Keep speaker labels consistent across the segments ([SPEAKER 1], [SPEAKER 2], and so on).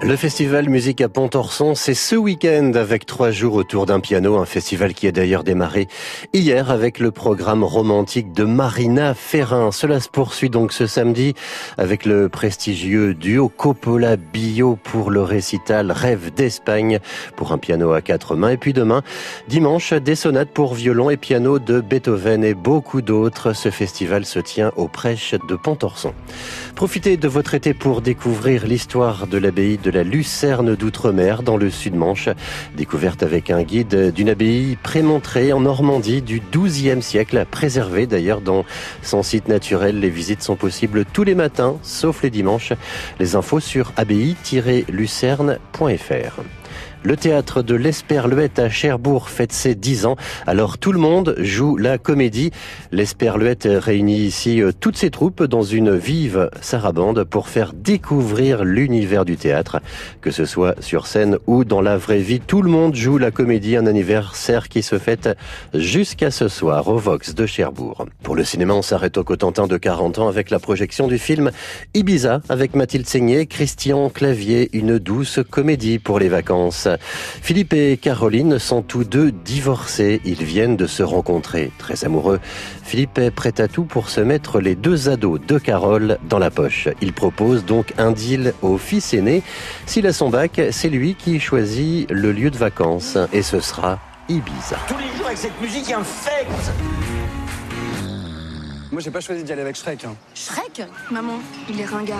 [SPEAKER 1] Le festival Musique à Pontorson, c'est ce week-end avec trois jours autour d'un piano, un festival qui a d'ailleurs démarré hier avec le programme romantique de Marina Ferrin. Cela se poursuit donc ce samedi avec le prestigieux duo Coppola Bio pour le récital Rêve d'Espagne pour un piano à quatre mains. Et puis demain, dimanche, des sonates pour violon et piano de Beethoven et beaucoup d'autres. Ce festival se tient aux prêches de Pontorson. Profitez de votre été pour découvrir l'histoire de l'abbaye de de la Lucerne d'Outre-mer dans le Sud-Manche. Découverte avec un guide d'une abbaye prémontrée en Normandie du XIIe siècle, préservée d'ailleurs dans son site naturel. Les visites sont possibles tous les matins, sauf les dimanches. Les infos sur abbaye-lucerne.fr. Le théâtre de l'Esperluette à Cherbourg fête ses 10 ans. Alors tout le monde joue la comédie. L'Esperluette réunit ici euh, toutes ses troupes dans une vive sarabande pour faire découvrir l'univers du théâtre. Que ce soit sur scène ou dans la vraie vie, tout le monde joue la comédie, un anniversaire qui se fête jusqu'à ce soir au Vox de Cherbourg. Pour le cinéma, on s'arrête au Cotentin de 40 ans avec la projection du film Ibiza avec Mathilde Seigné, Christian Clavier, une douce comédie pour les vacances. Philippe et Caroline sont tous deux divorcés. Ils viennent de se rencontrer. Très amoureux, Philippe est prêt à tout pour se mettre les deux ados de Carole dans la poche. Il propose donc un deal au fils aîné. S'il a son bac, c'est lui qui choisit le lieu de vacances. Et ce sera Ibiza.
[SPEAKER 2] Moi j'ai pas choisi d'y aller avec Shrek. Hein.
[SPEAKER 3] Shrek Maman, il est ringard.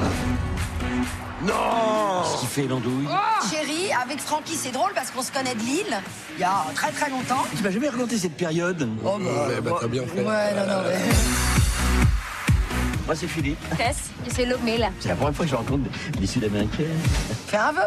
[SPEAKER 4] Non Ce qu'il fait l'andouille.
[SPEAKER 3] Chérie, avec Francky, c'est drôle parce qu'on se connaît de Lille, il y a très très longtemps.
[SPEAKER 4] Tu m'as jamais raconté cette période
[SPEAKER 3] Oh bah,
[SPEAKER 2] bah, t'as bien fait.
[SPEAKER 3] Ouais, non, non, mais...
[SPEAKER 4] Moi c'est Philippe.
[SPEAKER 5] Tess, suis Lomé là.
[SPEAKER 4] C'est la première fois que je rencontre des, des Sud-Américains.
[SPEAKER 3] Fais un vœu